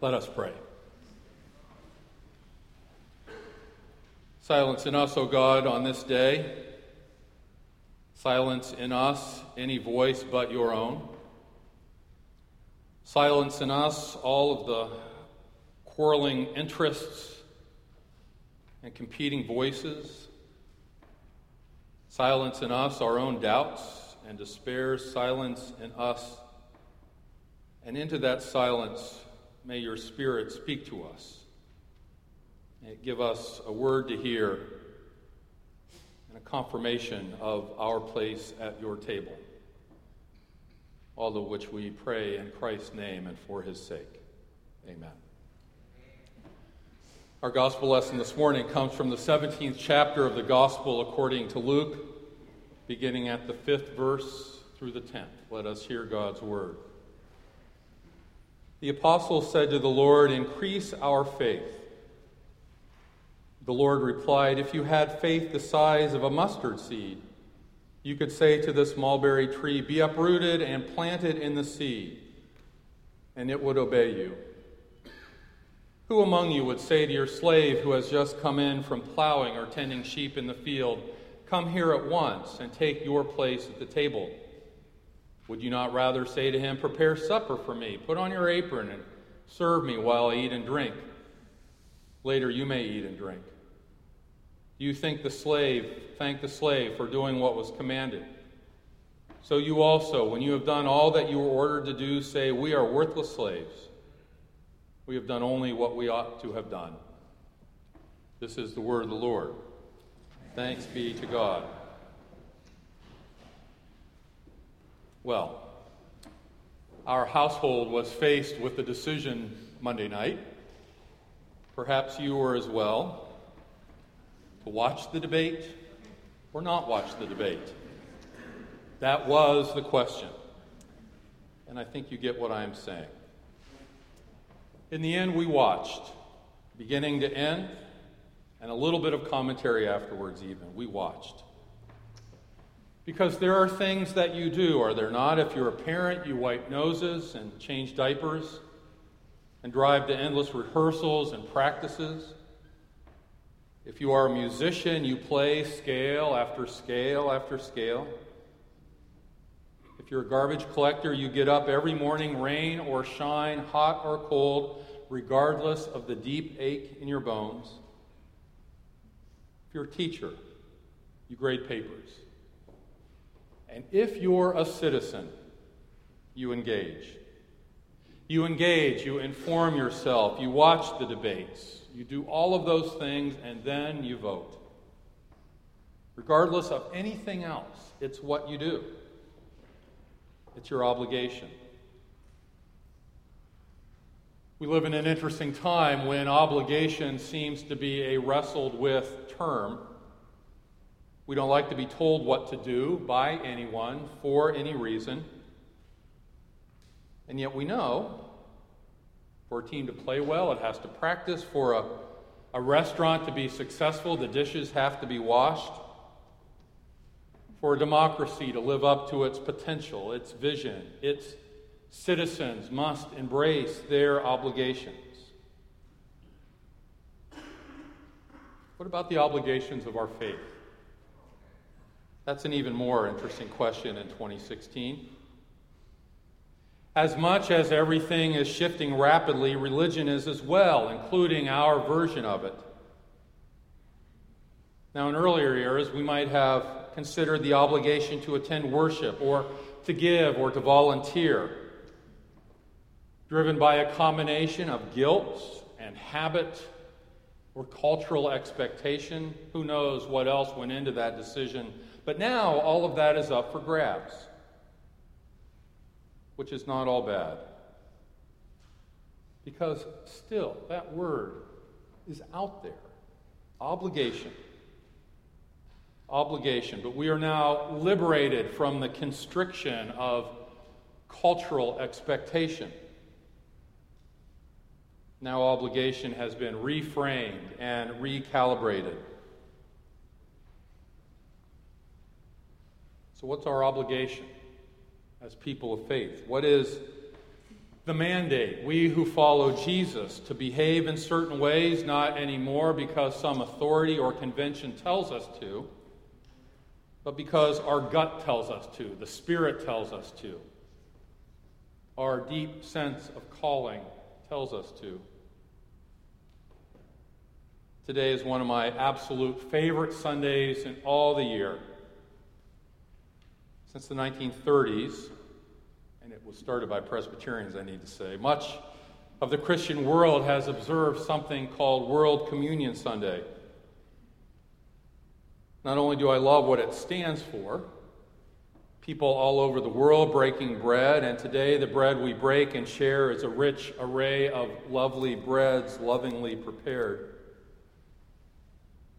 Let us pray. Silence in us, O God, on this day. Silence in us any voice but your own. Silence in us all of the quarreling interests and competing voices. Silence in us our own doubts and despairs. Silence in us. And into that silence, may your Spirit speak to us. May it give us a word to hear and a confirmation of our place at your table. All of which we pray in Christ's name and for his sake. Amen. Our gospel lesson this morning comes from the 17th chapter of the gospel according to Luke, beginning at the fifth verse through the 10th. Let us hear God's word. The apostles said to the Lord, Increase our faith. The Lord replied, If you had faith the size of a mustard seed, you could say to this mulberry tree, Be uprooted and planted in the sea, and it would obey you. Who among you would say to your slave who has just come in from plowing or tending sheep in the field, Come here at once and take your place at the table? Would you not rather say to him, Prepare supper for me, put on your apron, and serve me while I eat and drink? Later you may eat and drink. Do you think the slave, thank the slave for doing what was commanded? So you also, when you have done all that you were ordered to do, say, We are worthless slaves. We have done only what we ought to have done. This is the word of the Lord. Thanks be to God. Well, our household was faced with the decision Monday night. Perhaps you were as well. To watch the debate or not watch the debate? That was the question. And I think you get what I'm saying. In the end, we watched, beginning to end, and a little bit of commentary afterwards, even. We watched. Because there are things that you do, are there not? If you're a parent, you wipe noses and change diapers and drive to endless rehearsals and practices. If you are a musician, you play scale after scale after scale. If you're a garbage collector, you get up every morning, rain or shine, hot or cold, regardless of the deep ache in your bones. If you're a teacher, you grade papers. And if you're a citizen, you engage. You engage, you inform yourself, you watch the debates, you do all of those things, and then you vote. Regardless of anything else, it's what you do, it's your obligation. We live in an interesting time when obligation seems to be a wrestled with term. We don't like to be told what to do by anyone for any reason. And yet we know for a team to play well, it has to practice. For a, a restaurant to be successful, the dishes have to be washed. For a democracy to live up to its potential, its vision, its citizens must embrace their obligations. What about the obligations of our faith? That's an even more interesting question in 2016. As much as everything is shifting rapidly, religion is as well, including our version of it. Now, in earlier years, we might have considered the obligation to attend worship or to give or to volunteer driven by a combination of guilt and habit or cultural expectation. Who knows what else went into that decision? But now all of that is up for grabs, which is not all bad. Because still, that word is out there obligation. Obligation. But we are now liberated from the constriction of cultural expectation. Now, obligation has been reframed and recalibrated. So, what's our obligation as people of faith? What is the mandate, we who follow Jesus, to behave in certain ways, not anymore because some authority or convention tells us to, but because our gut tells us to, the Spirit tells us to, our deep sense of calling tells us to. Today is one of my absolute favorite Sundays in all the year. Since the 1930s, and it was started by Presbyterians, I need to say, much of the Christian world has observed something called World Communion Sunday. Not only do I love what it stands for, people all over the world breaking bread, and today the bread we break and share is a rich array of lovely breads lovingly prepared.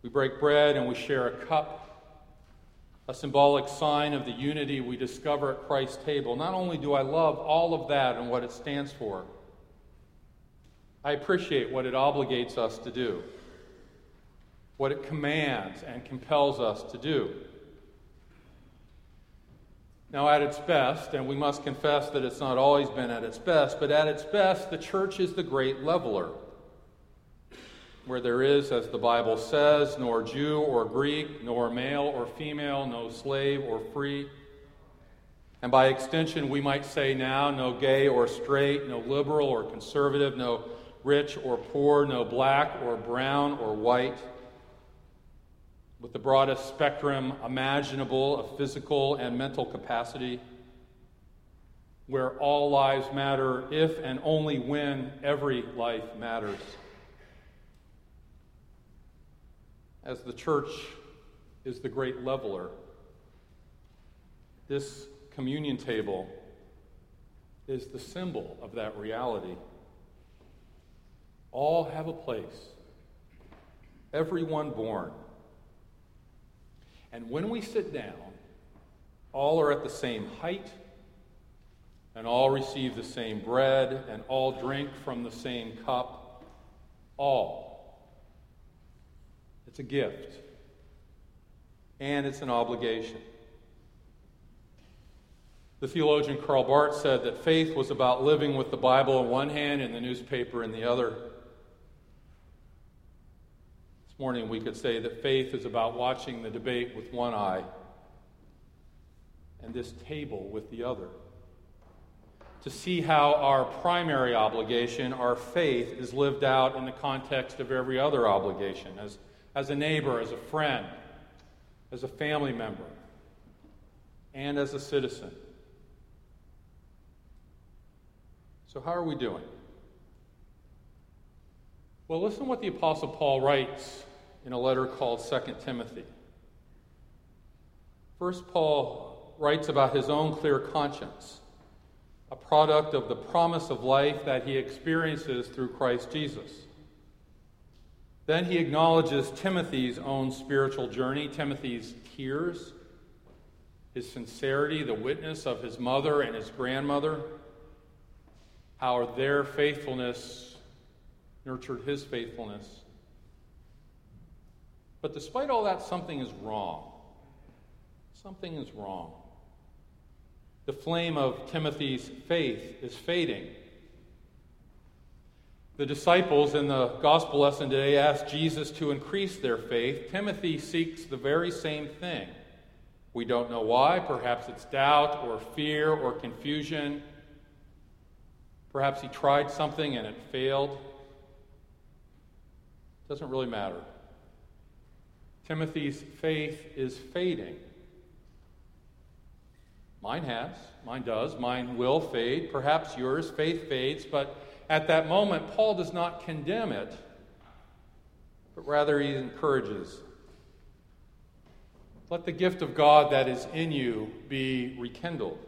We break bread and we share a cup, a symbolic sign of the unity we discover at Christ's table. Not only do I love all of that and what it stands for, I appreciate what it obligates us to do, what it commands and compels us to do. Now, at its best, and we must confess that it's not always been at its best, but at its best, the church is the great leveler where there is, as the Bible says, nor Jew or Greek, nor male or female, no slave or free. And by extension, we might say now, no gay or straight, no liberal or conservative, no rich or poor, no black or brown or white. With the broadest spectrum imaginable of physical and mental capacity, where all lives matter if and only when every life matters. As the church is the great leveler, this communion table is the symbol of that reality. All have a place, everyone born. And when we sit down, all are at the same height, and all receive the same bread, and all drink from the same cup. All it's a gift, and it's an obligation. The theologian Karl Barth said that faith was about living with the Bible in one hand and the newspaper in the other. This morning we could say that faith is about watching the debate with one eye and this table with the other. To see how our primary obligation, our faith, is lived out in the context of every other obligation, as as a neighbor, as a friend, as a family member, and as a citizen. So, how are we doing? Well, listen what the Apostle Paul writes in a letter called 2 Timothy. First, Paul writes about his own clear conscience, a product of the promise of life that he experiences through Christ Jesus. Then he acknowledges Timothy's own spiritual journey, Timothy's tears, his sincerity, the witness of his mother and his grandmother, how their faithfulness nurtured his faithfulness. But despite all that, something is wrong. Something is wrong. The flame of Timothy's faith is fading. The disciples in the gospel lesson today asked Jesus to increase their faith. Timothy seeks the very same thing. We don't know why. Perhaps it's doubt or fear or confusion. Perhaps he tried something and it failed. Doesn't really matter. Timothy's faith is fading. Mine has. Mine does. Mine will fade. Perhaps yours. Faith fades, but at that moment, Paul does not condemn it, but rather he encourages. Let the gift of God that is in you be rekindled.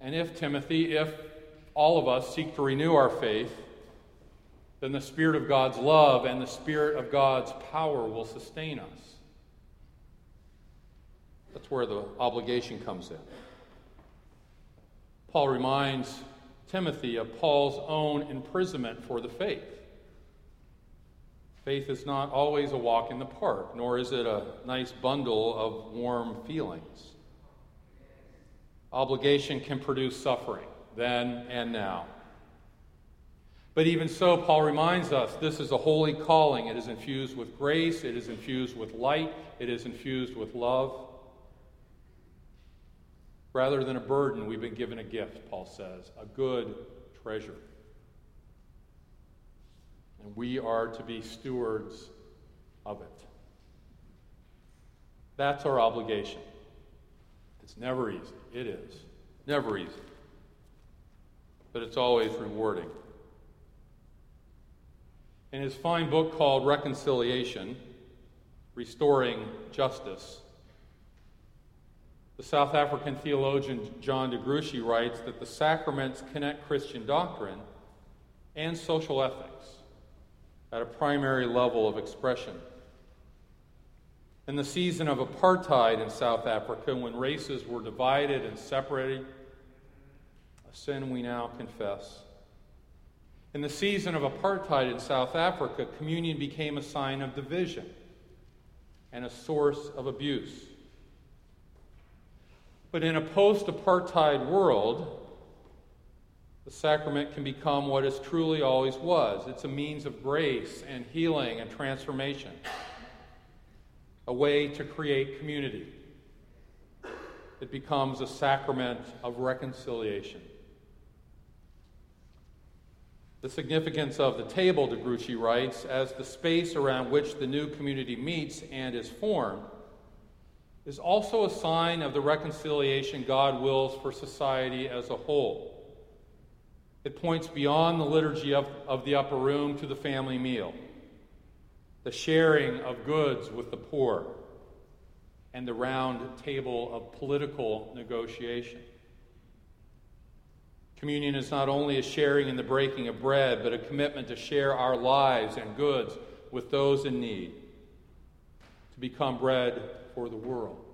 And if, Timothy, if all of us seek to renew our faith, then the Spirit of God's love and the Spirit of God's power will sustain us. That's where the obligation comes in. Paul reminds Timothy of Paul's own imprisonment for the faith. Faith is not always a walk in the park, nor is it a nice bundle of warm feelings. Obligation can produce suffering. then and now. But even so, Paul reminds us this is a holy calling. It is infused with grace, it is infused with light, it is infused with love. Rather than a burden, we've been given a gift, Paul says, a good treasure. And we are to be stewards of it. That's our obligation. It's never easy. It is. Never easy. But it's always rewarding. In his fine book called Reconciliation Restoring Justice, the South African theologian John de Gruchy writes that the sacraments connect Christian doctrine and social ethics at a primary level of expression. In the season of apartheid in South Africa, when races were divided and separated, a sin we now confess. In the season of apartheid in South Africa, communion became a sign of division and a source of abuse. But in a post apartheid world, the sacrament can become what it truly always was it's a means of grace and healing and transformation, a way to create community. It becomes a sacrament of reconciliation. The significance of the table, de Gruchy writes, as the space around which the new community meets and is formed is also a sign of the reconciliation God wills for society as a whole. It points beyond the liturgy of, of the upper room to the family meal, the sharing of goods with the poor, and the round table of political negotiation. Communion is not only a sharing in the breaking of bread, but a commitment to share our lives and goods with those in need, to become bread for the world.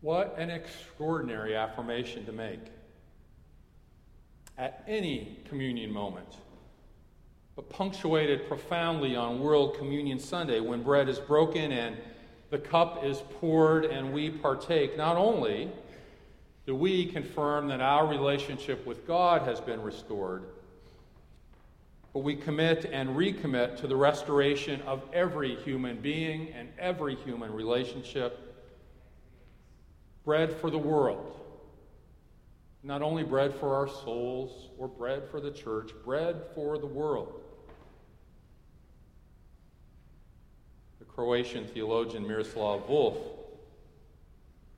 What an extraordinary affirmation to make at any communion moment, but punctuated profoundly on World Communion Sunday when bread is broken and the cup is poured and we partake. Not only do we confirm that our relationship with God has been restored, but we commit and recommit to the restoration of every human being and every human relationship. Bread for the world. Not only bread for our souls or bread for the church, bread for the world. The Croatian theologian Miroslav Volf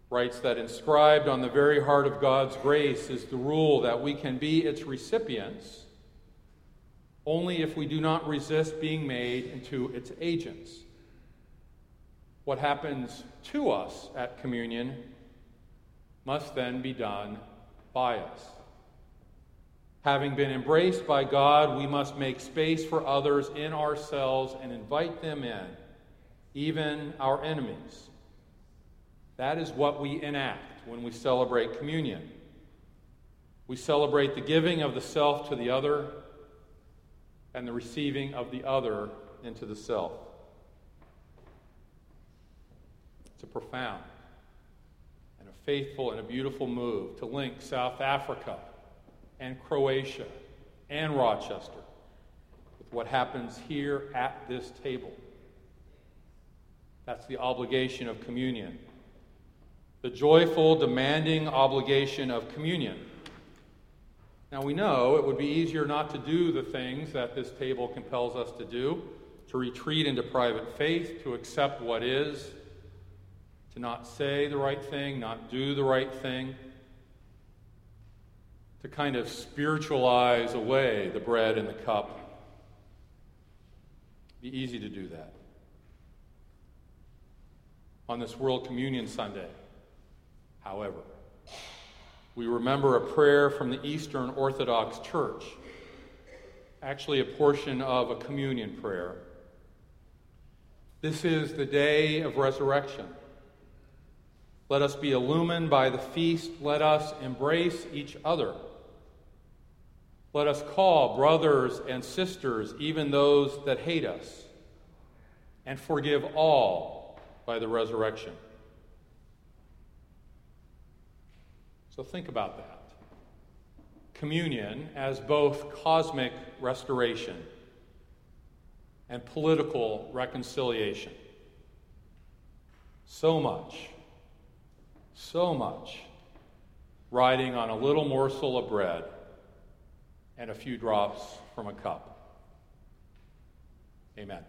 writes that inscribed on the very heart of God's grace is the rule that we can be its recipients only if we do not resist being made into its agents. What happens to us at communion must then be done by us. Having been embraced by God, we must make space for others in ourselves and invite them in, even our enemies. That is what we enact when we celebrate communion. We celebrate the giving of the self to the other and the receiving of the other into the self. It's a profound and a faithful and a beautiful move to link South Africa and Croatia and Rochester with what happens here at this table. That's the obligation of communion. The joyful, demanding obligation of communion. Now we know it would be easier not to do the things that this table compels us to do to retreat into private faith, to accept what is, to not say the right thing, not do the right thing, to kind of spiritualize away the bread and the cup. It'd be easy to do that. On this World Communion Sunday, however, we remember a prayer from the Eastern Orthodox Church, actually, a portion of a communion prayer. This is the day of resurrection. Let us be illumined by the feast. Let us embrace each other. Let us call brothers and sisters, even those that hate us, and forgive all by the resurrection. So think about that. Communion as both cosmic restoration and political reconciliation. So much, so much riding on a little morsel of bread and a few drops from a cup. Amen.